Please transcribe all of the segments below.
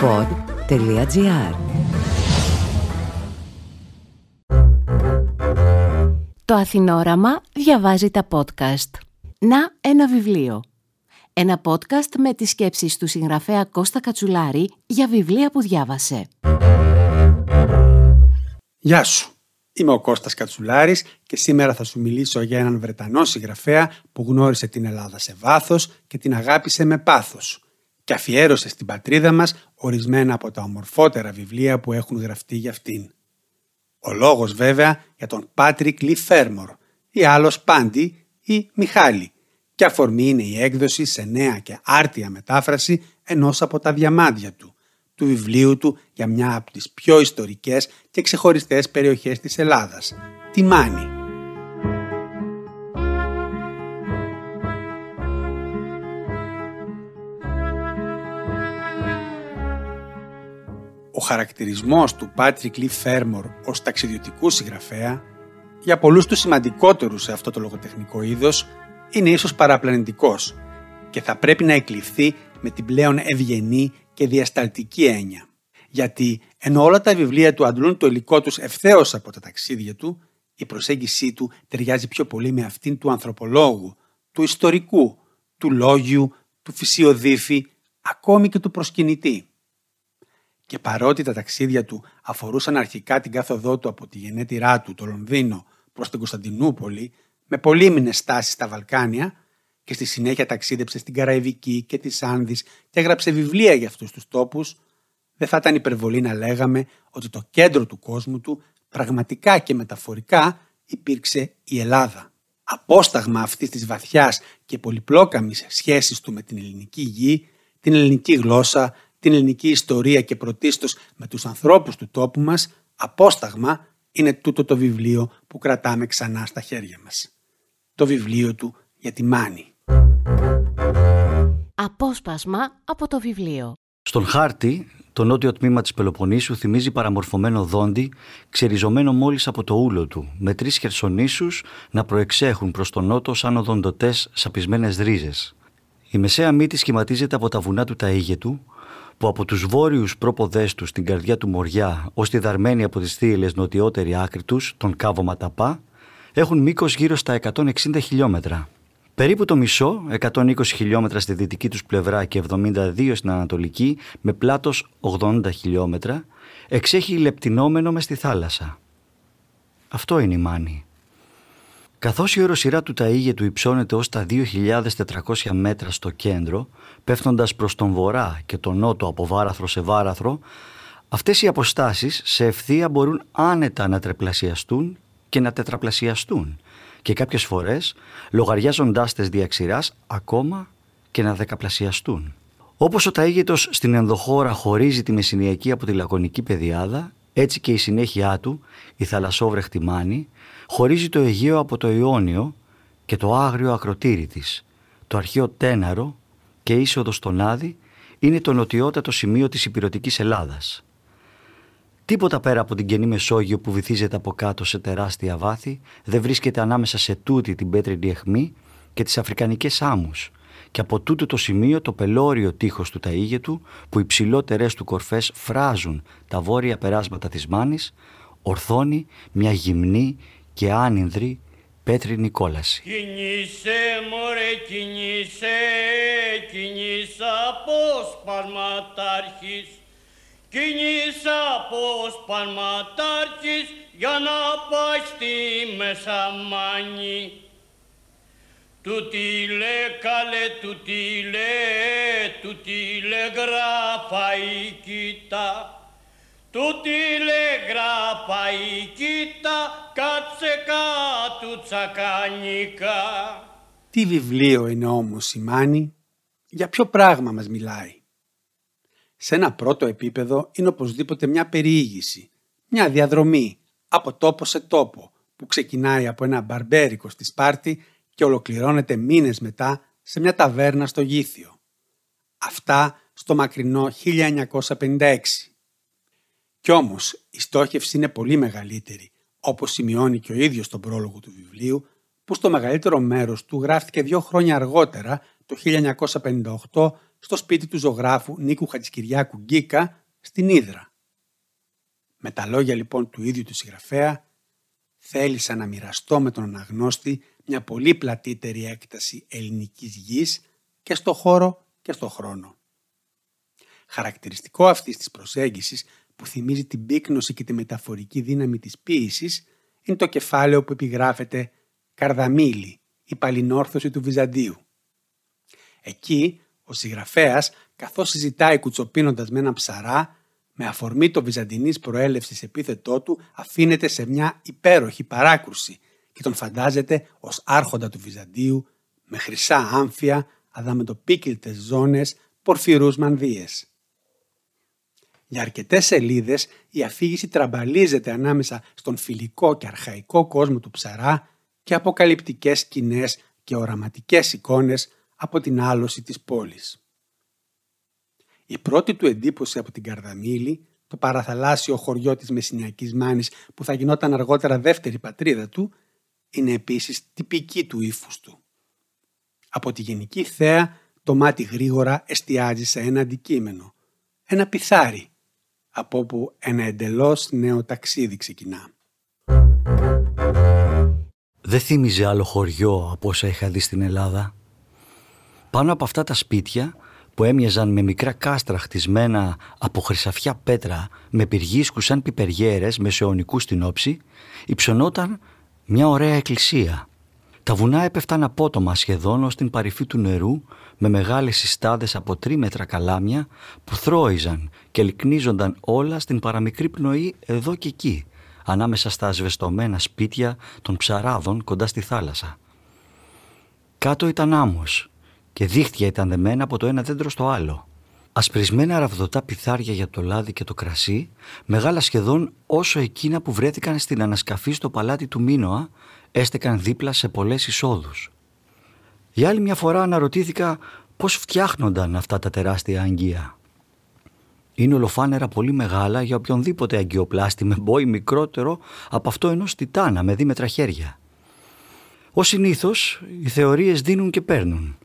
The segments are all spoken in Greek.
pod.gr Το Αθηνόραμα διαβάζει τα podcast. Να ένα βιβλίο. Ένα podcast με τις σκέψεις του συγγραφέα Κώστα Κατσουλάρη για βιβλία που διάβασε. Γεια σου. Είμαι ο Κώστας Κατσουλάρης και σήμερα θα σου μιλήσω για έναν Βρετανό συγγραφέα που γνώρισε την Ελλάδα σε βάθος και την αγάπησε με πάθος και αφιέρωσε στην πατρίδα μας ορισμένα από τα ομορφότερα βιβλία που έχουν γραφτεί για αυτήν. Ο λόγος βέβαια για τον Πάτρικ Λι Φέρμορ ή άλλος Πάντι ή Μιχάλη και αφορμή είναι η έκδοση σε νέα και άρτια μετάφραση ενός από τα διαμάντια του, του βιβλίου του για μια από τις πιο ιστορικές και ξεχωριστές περιοχές της Ελλάδας, τη Μάνη. Χαρακτηρισμός του Πάτρικ Λι Φέρμορ ως ταξιδιωτικού συγγραφέα, για πολλούς τους σημαντικότερους σε αυτό το λογοτεχνικό είδος, είναι ίσως παραπλανητικός και θα πρέπει να εκλειφθεί με την πλέον ευγενή και διασταλτική έννοια. Γιατί ενώ όλα τα βιβλία του αντλούν το υλικό τους ευθέως από τα ταξίδια του, η προσέγγιση του ταιριάζει πιο πολύ με αυτήν του ανθρωπολόγου, του ιστορικού, του λόγιου, του φυσιοδίφη, ακόμη και του προσκυνητή. Και παρότι τα ταξίδια του αφορούσαν αρχικά την κάθοδό του από τη γενέτειρά του, το Λονδίνο, προς την Κωνσταντινούπολη, με πολύμηνες στάσεις στα Βαλκάνια, και στη συνέχεια ταξίδεψε στην Καραϊβική και τη Άνδης και έγραψε βιβλία για αυτούς τους τόπους, δεν θα ήταν υπερβολή να λέγαμε ότι το κέντρο του κόσμου του πραγματικά και μεταφορικά υπήρξε η Ελλάδα. Απόσταγμα αυτής της βαθιάς και πολυπλόκαμης σχέσης του με την ελληνική γη, την ελληνική γλώσσα, την ελληνική ιστορία και πρωτίστως με τους ανθρώπους του τόπου μας, απόσταγμα είναι τούτο το βιβλίο που κρατάμε ξανά στα χέρια μας. Το βιβλίο του για τη Μάνη. Απόσπασμα από το βιβλίο. Στον χάρτη, το νότιο τμήμα της Πελοποννήσου θυμίζει παραμορφωμένο δόντι, ξεριζωμένο μόλις από το ούλο του, με τρεις χερσονήσους να προεξέχουν προς τον νότο σαν οδοντοτές σαπισμένες ρίζες. Η μεσαία μύτη σχηματίζεται από τα βουνά του Ταΐγετου, που από τους βόρειους πρόποδές τους στην καρδιά του Μοριά ως τη δαρμένη από τις θύελες νοτιότερη άκρη τους, τον Κάβο Ματαπά, έχουν μήκος γύρω στα 160 χιλιόμετρα. Περίπου το μισό, 120 χιλιόμετρα στη δυτική τους πλευρά και 72 στην ανατολική, με πλάτος 80 χιλιόμετρα, εξέχει λεπτινόμενο μες στη θάλασσα. Αυτό είναι η Μάνη. Καθώς η οροσυρά του του υψώνεται ως τα 2.400 μέτρα στο κέντρο, πέφτοντας προς τον βορρά και τον νότο από βάραθρο σε βάραθρο, αυτές οι αποστάσεις σε ευθεία μπορούν άνετα να τρεπλασιαστούν και να τετραπλασιαστούν και κάποιες φορές λογαριάζοντάς τες διαξηράς ακόμα και να δεκαπλασιαστούν. Όπως ο Ταΐγετος στην ενδοχώρα χωρίζει τη Μεσσηνιακή από τη Λακωνική Πεδιάδα, έτσι και η συνέχεια του, η θαλασσόβρεχτη Μάνη, χωρίζει το Αιγαίο από το Ιόνιο και το άγριο ακροτήρι της. Το αρχαίο Τέναρο και είσοδος στον Άδη είναι το νοτιότατο σημείο της υπηρετικής Ελλάδας. Τίποτα πέρα από την κενή Μεσόγειο που βυθίζεται από κάτω σε τεράστια βάθη δεν βρίσκεται ανάμεσα σε τούτη την πέτρινη αιχμή και τις αφρικανικές άμμους και από τούτο το σημείο το πελώριο τείχος του ταΐγετου που οι ψηλότερες του κορφές φράζουν τα βόρεια περάσματα της Μάνης ορθώνει μια γυμνή και άνυνδρη πέτρινη κόλαση. Κινήσε μωρέ κινήσε, κινήσα πως παρματάρχης Κινήσα πως παλματάρχης για να πάει στη Μεσαμάνη. Του τι λέ καλέ, του τι λέ, του τι λέ γράφα η κοίτα. Του τι λέ γράφα η κοίτα, κάτσε κάτω τσακανικά. Τι βιβλίο είναι όμως η Μάνη, για ποιο πράγμα μας μιλάει; Σε ένα πρώτο επίπεδο είναι οπωσδήποτε μια περιήγηση, μια διαδρομή από τόπο σε τόπο που ξεκινάει από ένα μπαρμπέρικο στη Σπάρτη και ολοκληρώνεται μήνες μετά σε μια ταβέρνα στο Γήθιο. Αυτά στο μακρινό 1956. Κι όμως η στόχευση είναι πολύ μεγαλύτερη, όπως σημειώνει και ο ίδιος στον πρόλογο του βιβλίου, που στο μεγαλύτερο μέρος του γράφτηκε δύο χρόνια αργότερα, το 1958, στο σπίτι του ζωγράφου Νίκου Χατζικυριάκου Γκίκα στην Ήδρα. Με τα λόγια λοιπόν του ίδιου του συγγραφέα, θέλησα να μοιραστώ με τον αναγνώστη μια πολύ πλατύτερη έκταση ελληνικής γης και στο χώρο και στο χρόνο. Χαρακτηριστικό αυτής της προσέγγισης που θυμίζει την πύκνωση και τη μεταφορική δύναμη της ποίησης είναι το κεφάλαιο που επιγράφεται «Καρδαμίλη, η παλινόρθωση του Βυζαντίου». Εκεί ο συγγραφέας, καθώς συζητάει κουτσοπίνοντας με ένα ψαρά, με αφορμή το βυζαντινής προέλευσης επίθετό του, αφήνεται σε μια υπέροχη παράκρουση και τον φαντάζεται ως άρχοντα του Βυζαντίου με χρυσά άμφια, αδαμετοπίκυλτες ζώνες, πορφυρούς μανδύες. Για αρκετές σελίδες η αφήγηση τραμπαλίζεται ανάμεσα στον φιλικό και αρχαϊκό κόσμο του ψαρά και αποκαλυπτικές σκηνές και οραματικές εικόνες από την άλωση της πόλης. Η πρώτη του εντύπωση από την Καρδαμίλη, το παραθαλάσσιο χωριό της Μεσσηνιακής Μάνης που θα γινόταν αργότερα δεύτερη πατρίδα του, είναι επίσης τυπική του ύφους του. Από τη γενική θέα το μάτι γρήγορα εστιάζει σε ένα αντικείμενο, ένα πιθάρι, από όπου ένα εντελώς νέο ταξίδι ξεκινά. Δεν θύμιζε άλλο χωριό από όσα είχα δει στην Ελλάδα. Πάνω από αυτά τα σπίτια που έμοιαζαν με μικρά κάστρα χτισμένα από χρυσαφιά πέτρα με πυργίσκους σαν πιπεριέρες μεσαιωνικού στην όψη, υψωνόταν μια ωραία εκκλησία. Τα βουνά έπεφταν απότομα σχεδόν ως την παρυφή του νερού με μεγάλες συστάδες από τρίμετρα καλάμια που θρόιζαν και λυκνίζονταν όλα στην παραμικρή πνοή εδώ και εκεί, ανάμεσα στα ασβεστομένα σπίτια των ψαράδων κοντά στη θάλασσα. Κάτω ήταν άμμος και δίχτυα ήταν δεμένα από το ένα δέντρο στο άλλο. Ασπρισμένα ραβδοτά πιθάρια για το λάδι και το κρασί, μεγάλα σχεδόν όσο εκείνα που βρέθηκαν στην ανασκαφή στο παλάτι του Μίνωα, έστεκαν δίπλα σε πολλές εισόδους. Για άλλη μια φορά αναρωτήθηκα πώς φτιάχνονταν αυτά τα τεράστια αγγεία. Είναι ολοφάνερα πολύ μεγάλα για οποιονδήποτε αγκιοπλάστη με μπόι μικρότερο από αυτό ενός τιτάνα με δίμετρα χέρια. Ω συνήθως, οι θεωρίες δίνουν και παίρνουν.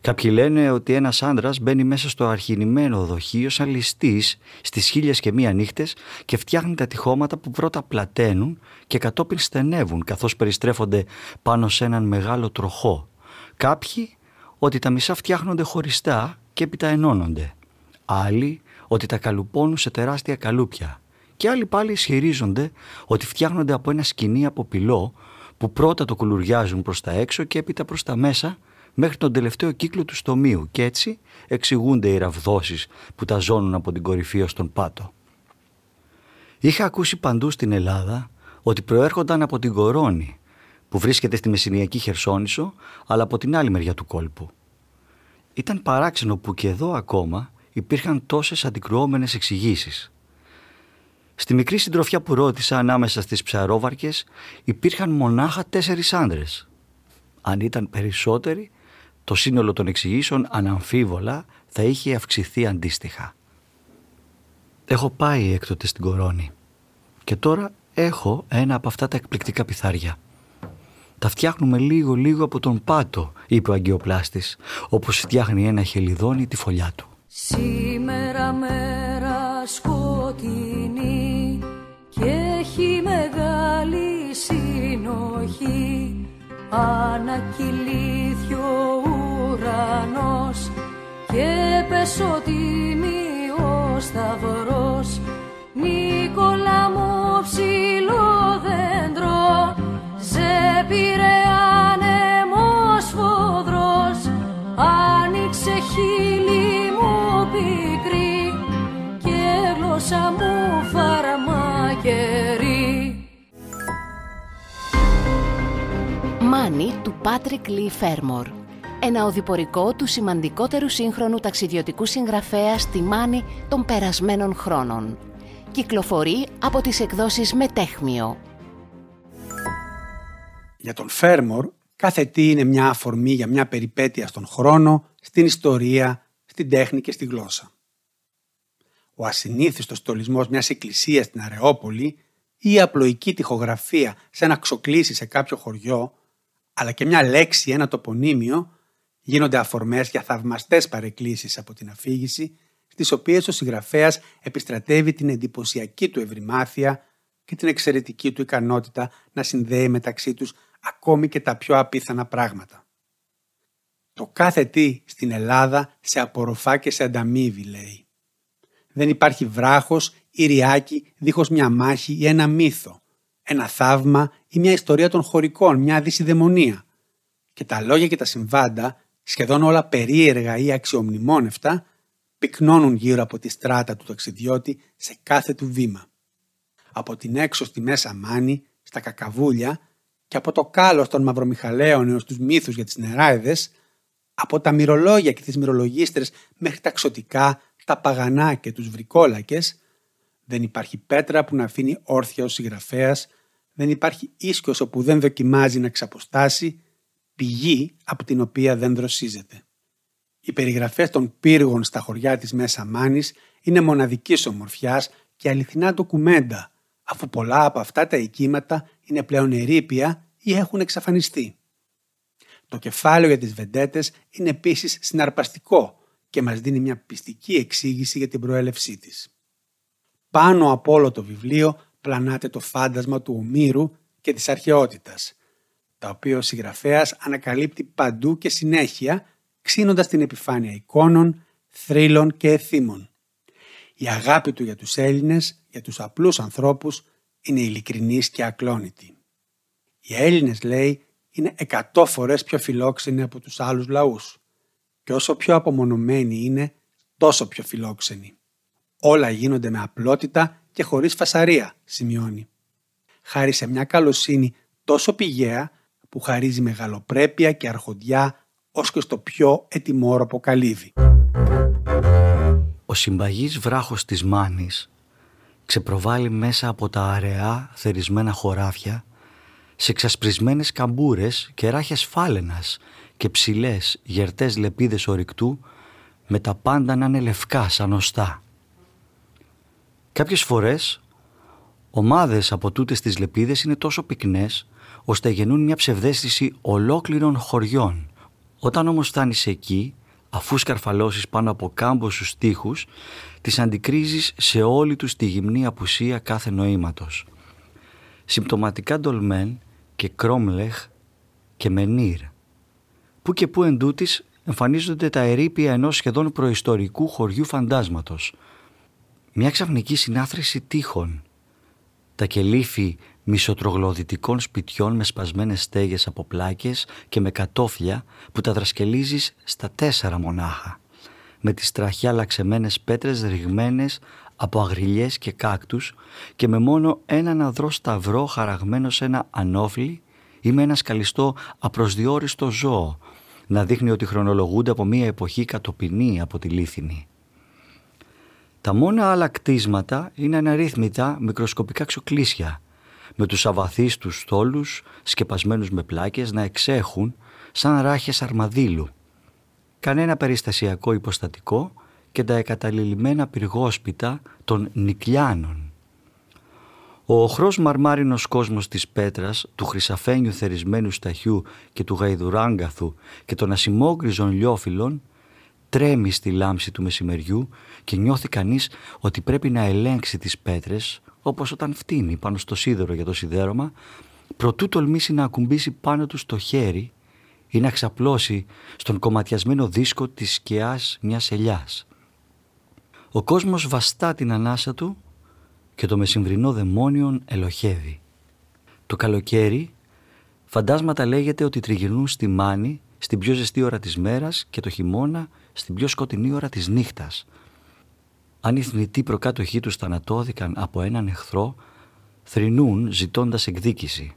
Κάποιοι λένε ότι ένας άντρας μπαίνει μέσα στο αρχινημένο δοχείο σαν ληστής στις χίλιες και μία νύχτες και φτιάχνει τα τυχώματα που πρώτα πλαταίνουν και κατόπιν στενεύουν καθώς περιστρέφονται πάνω σε έναν μεγάλο τροχό. Κάποιοι ότι τα μισά φτιάχνονται χωριστά και έπειτα ενώνονται. Άλλοι ότι τα καλουπώνουν σε τεράστια καλούπια. Και άλλοι πάλι ισχυρίζονται ότι φτιάχνονται από ένα σκηνή από πυλό που πρώτα το κουλουριάζουν προς τα έξω και έπειτα προς τα μέσα μέχρι τον τελευταίο κύκλο του στομίου και έτσι εξηγούνται οι ραβδόσεις που τα ζώνουν από την κορυφή ως τον πάτο. Είχα ακούσει παντού στην Ελλάδα ότι προέρχονταν από την Κορώνη που βρίσκεται στη Μεσσηνιακή Χερσόνησο αλλά από την άλλη μεριά του κόλπου. Ήταν παράξενο που και εδώ ακόμα υπήρχαν τόσες αντικρουόμενες εξηγήσεις. Στη μικρή συντροφιά που ρώτησα ανάμεσα στις ψαρόβαρκες υπήρχαν μονάχα τέσσερις άντρες. Αν ήταν περισσότεροι το σύνολο των εξηγήσεων αναμφίβολα θα είχε αυξηθεί αντίστοιχα. Έχω πάει έκτοτε στην κορώνη και τώρα έχω ένα από αυτά τα εκπληκτικά πιθάρια. Τα φτιάχνουμε λίγο λίγο από τον πάτο, είπε ο αγκιοπλάστης, όπως φτιάχνει ένα χελιδόνι τη φωλιά του. Σήμερα μέρα σκοτεινή και έχει μεγάλη συνοχή ανακυλήθη ο ουρανός και πεσοτήμη ο σταυρός. Νίκολα μου ψηλό δέντρο σε πήρε άνεμος φοδρός άνοιξε χείλη μου πικρή και γλώσσα μου φαρμακερή. Μάνι του Πάτρικ Λί Φέρμορ. Ένα οδηπορικό του σημαντικότερου σύγχρονου ταξιδιωτικού συγγραφέα στη Μάνη των περασμένων χρόνων. Κυκλοφορεί από τις εκδόσεις Μετέχμιο. Για τον Φέρμορ, κάθε τι είναι μια αφορμή για μια περιπέτεια στον χρόνο, στην ιστορία, στην τέχνη και στη γλώσσα. Ο ασυνήθιστος στολισμός μιας εκκλησίας στην Αρεόπολη ή η απλοϊκή τυχογραφία σε ένα ξοκλήσι σε κάποιο χωριό αλλά και μια λέξη, ένα τοπονίμιο, Γίνονται αφορμές για θαυμαστές παρεκκλήσεις από την αφήγηση, στις οποίες ο συγγραφέας επιστρατεύει την εντυπωσιακή του ευρημάθεια και την εξαιρετική του ικανότητα να συνδέει μεταξύ τους ακόμη και τα πιο απίθανα πράγματα. Το κάθε τι στην Ελλάδα σε απορροφά και σε ανταμείβει, λέει. Δεν υπάρχει βράχος ή ριάκι δίχως μια μάχη ή ένα μύθο, ένα θαύμα ή μια ιστορία των χωρικών, μια δυσιδαιμονία. Και τα λόγια και τα συμβάντα, σχεδόν όλα περίεργα ή αξιομνημόνευτα, πυκνώνουν γύρω από τη στράτα του ταξιδιώτη σε κάθε του βήμα. Από την έξω στη μέσα μάνη, στα κακαβούλια και από το κάλος των μαυρομιχαλαίων έως τους μύθους για τις νεράιδες, από τα μυρολόγια και τις μυρολογίστρες μέχρι τα ξωτικά, τα παγανά και τους βρικόλακες, δεν υπάρχει πέτρα που να αφήνει όρθια ο συγγραφέας, δεν υπάρχει ίσκος όπου δεν δοκιμάζει να ξαποστάσει, πηγή από την οποία δεν δροσίζεται. Οι περιγραφές των πύργων στα χωριά της Μέσα Μάνης είναι μοναδικής ομορφιάς και αληθινά ντοκουμέντα, αφού πολλά από αυτά τα οικήματα είναι πλέον ερήπια ή έχουν εξαφανιστεί. Το κεφάλαιο για τις βεντέτες είναι επίσης συναρπαστικό και μας δίνει μια πιστική εξήγηση για την προέλευσή της. Πάνω από όλο το βιβλίο πλανάται το φάντασμα του Ομήρου και της αρχαιότητας, τα οποία ο συγγραφέας ανακαλύπτει παντού και συνέχεια, ξύνοντας την επιφάνεια εικόνων, θρύλων και εθήμων. Η αγάπη του για τους Έλληνες, για τους απλούς ανθρώπους, είναι ειλικρινής και ακλόνητη. Οι Έλληνες, λέει, είναι εκατό φορές πιο φιλόξενοι από τους άλλους λαούς και όσο πιο απομονωμένοι είναι, τόσο πιο φιλόξενοι. Όλα γίνονται με απλότητα και χωρίς φασαρία, σημειώνει. Χάρη σε μια καλοσύνη τόσο πηγαία που χαρίζει μεγαλοπρέπεια και αρχοντιά ως και στο πιο ετοιμόρροπο καλύβι. Ο συμπαγής βράχος της Μάνης ξεπροβάλλει μέσα από τα αραιά θερισμένα χωράφια σε ξασπρισμένες καμπούρες και ράχες φάλαινας και ψηλές γερτές λεπίδες ορυκτού με τα πάντα να είναι λευκά σαν οστά. Κάποιες φορές ομάδες από τούτες τις λεπίδες είναι τόσο πυκνές ώστε γεννούν μια ψευδέστηση ολόκληρων χωριών. Όταν όμως φτάνεις εκεί, αφού σκαρφαλώσεις πάνω από κάμποσους τείχους, τις αντικρίζεις σε όλη τους τη γυμνή απουσία κάθε νοήματος. Συμπτωματικά ντολμέν και κρόμλεχ και μενίρ. Πού και πού εντούτοις εμφανίζονται τα ερήπια ενός σχεδόν προϊστορικού χωριού φαντάσματος. Μια ξαφνική συνάθρηση τείχων. Τα κελίφη μισοτρογλωδητικών σπιτιών με σπασμένες στέγες από πλάκες και με κατόφλια που τα δρασκελίζεις στα τέσσερα μονάχα. Με τις τραχιά λαξεμένες πέτρες ρηγμένες από αγριλιές και κάκτους και με μόνο έναν αδρό σταυρό χαραγμένο σε ένα ανόφλι ή με ένα σκαλιστό απροσδιόριστο ζώο να δείχνει ότι χρονολογούνται από μια εποχή κατοπινή από τη Λίθινη. Τα μόνα άλλα κτίσματα είναι αναρρύθμιτα μικροσκοπικά ξοκλήσια με τους αβαθείς τους στόλους σκεπασμένους με πλάκες να εξέχουν σαν ράχες αρμαδίλου. Κανένα περιστασιακό υποστατικό και τα εκαταλειμμένα πυργόσπιτα των Νικλιάνων. Ο οχρός μαρμάρινος κόσμος της πέτρας, του χρυσαφένιου θερισμένου σταχιού και του γαϊδουράγκαθου και των ασημόγκριζων λιόφιλων τρέμει στη λάμψη του μεσημεριού και νιώθει κανείς ότι πρέπει να ελέγξει τις πέτρες όπως όταν φτύνει πάνω στο σίδερο για το σιδέρωμα προτού τολμήσει να ακουμπήσει πάνω του το χέρι ή να ξαπλώσει στον κομματιασμένο δίσκο της σκιάς μιας ελιάς. Ο κόσμος βαστά την ανάσα του και το μεσημβρινό δαιμόνιον ελοχεύει. Το καλοκαίρι φαντάσματα λέγεται ότι τριγυρνούν στη μάνη στην πιο ζεστή ώρα της μέρας και το χειμώνα στην πιο σκοτεινή ώρα της νύχτας. Αν οι θνητοί προκάτοχοί τους θανατώθηκαν από έναν εχθρό, θρυνούν ζητώντας εκδίκηση.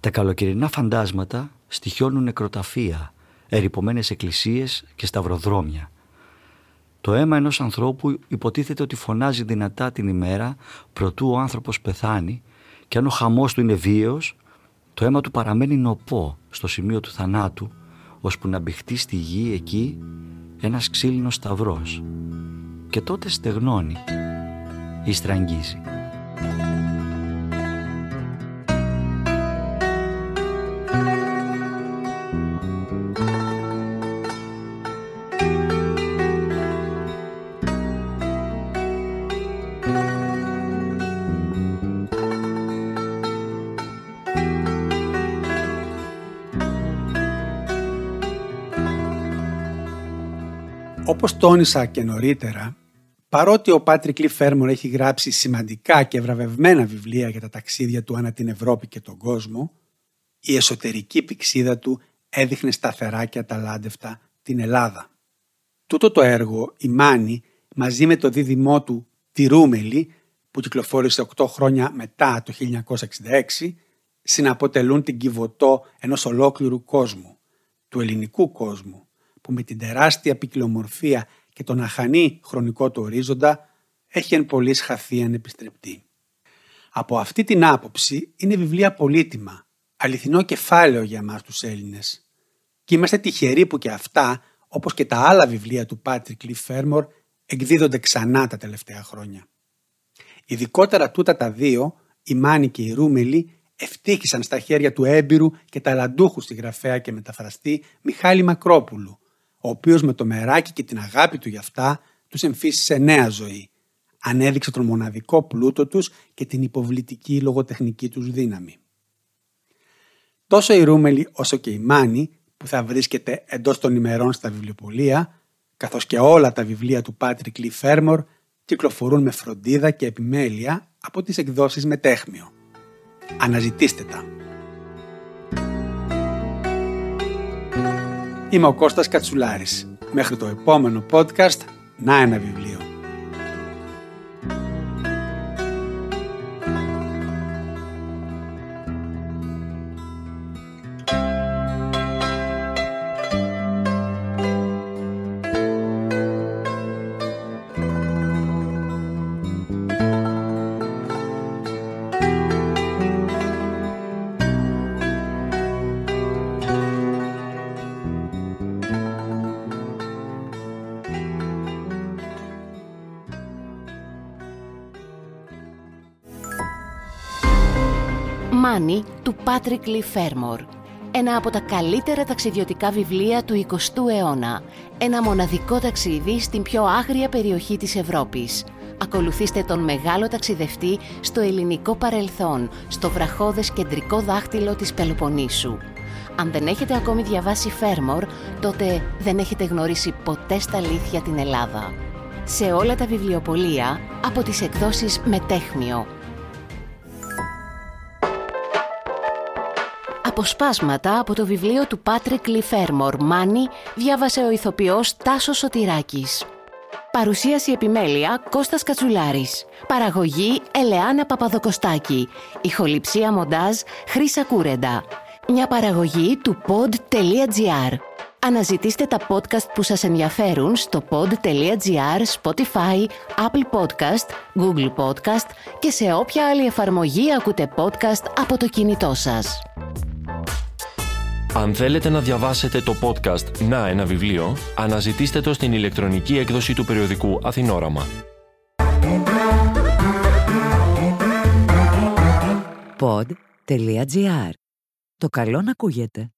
Τα καλοκαιρινά φαντάσματα στοιχιώνουν νεκροταφεία, ερυπωμένες εκκλησίες και σταυροδρόμια. Το αίμα ενός ανθρώπου υποτίθεται ότι φωνάζει δυνατά την ημέρα προτού ο άνθρωπος πεθάνει και αν ο χαμός του είναι βίαιος, το αίμα του παραμένει νοπό στο σημείο του θανάτου ώσπου να μπηχτεί στη γη εκεί ένας ξύλινος σταυρός και τότε στεγνώνει ή στραγγίζει. Όπως τόνισα και νωρίτερα, παρότι ο Πάτρικ Λι Φέρμορ έχει γράψει σημαντικά και βραβευμένα βιβλία για τα ταξίδια του ανά την Ευρώπη και τον κόσμο, η εσωτερική πηξίδα του έδειχνε σταθερά και αταλάντευτα την Ελλάδα. Τούτο το έργο, η Μάνη, μαζί με το δίδυμό του «Τη Ρούμελη», που κυκλοφόρησε 8 χρόνια μετά το 1966, συναποτελούν την κυβωτό ενός ολόκληρου κόσμου, του ελληνικού κόσμου, που με την τεράστια ποικιλομορφία και τον αχανή χρονικό του ορίζοντα έχει εν πολλής χαθεί ανεπιστρεπτή. Από αυτή την άποψη είναι βιβλία πολύτιμα, αληθινό κεφάλαιο για εμάς τους Έλληνες. Και είμαστε τυχεροί που και αυτά, όπως και τα άλλα βιβλία του Πάτρικ Λι Φέρμορ, εκδίδονται ξανά τα τελευταία χρόνια. Ειδικότερα τούτα τα δύο, η Μάνη και η Ρούμελη, ευτύχησαν στα χέρια του έμπειρου και ταλαντούχου συγγραφέα και μεταφραστή Μιχάλη Μακρόπουλου, ο οποίος με το μεράκι και την αγάπη του γι' αυτά τους εμφύσισε νέα ζωή. Ανέδειξε τον μοναδικό πλούτο τους και την υποβλητική λογοτεχνική τους δύναμη. Τόσο η Ρούμελη όσο και η Μάνη, που θα βρίσκεται εντός των ημερών στα βιβλιοπολία, καθώς και όλα τα βιβλία του Πάτρικ Λι Φέρμορ, κυκλοφορούν με φροντίδα και επιμέλεια από τις εκδόσεις Μετέχμιο. Αναζητήστε τα. Είμαι ο Κώστας Κατσουλάρης. Μέχρι το επόμενο podcast, να ένα βιβλίο. Μάνι του Πάτρικ Λι Φέρμορ. Ένα από τα καλύτερα ταξιδιωτικά βιβλία του 20ου αιώνα. Ένα μοναδικό ταξίδι στην πιο άγρια περιοχή της Ευρώπης. Ακολουθήστε τον μεγάλο ταξιδευτή στο ελληνικό παρελθόν, στο βραχώδες κεντρικό δάχτυλο της Πελοποννήσου. Αν δεν έχετε ακόμη διαβάσει Φέρμορ, τότε δεν έχετε γνωρίσει ποτέ στα αλήθεια την Ελλάδα. Σε όλα τα βιβλιοπολία από τις εκδόσεις Μετέχμιο. Αποσπάσματα από το βιβλίο του Πάτρικ Λιφέρμορ Μάνι διάβασε ο ηθοποιός Τάσος Σωτηράκης. Παρουσίαση επιμέλεια Κώστας Κατσουλάρης. Παραγωγή Ελεάνα Παπαδοκοστάκη. Ηχοληψία μοντάζ Χρύσα Κούρεντα. Μια παραγωγή του pod.gr. Αναζητήστε τα podcast που σας ενδιαφέρουν στο pod.gr, Spotify, Apple Podcast, Google Podcast και σε όποια άλλη εφαρμογή ακούτε podcast από το κινητό σας. Αν θέλετε να διαβάσετε το podcast «Να ένα βιβλίο», αναζητήστε το στην ηλεκτρονική έκδοση του περιοδικού Αθηνόραμα. Pod.gr. Το καλό να ακούγεται.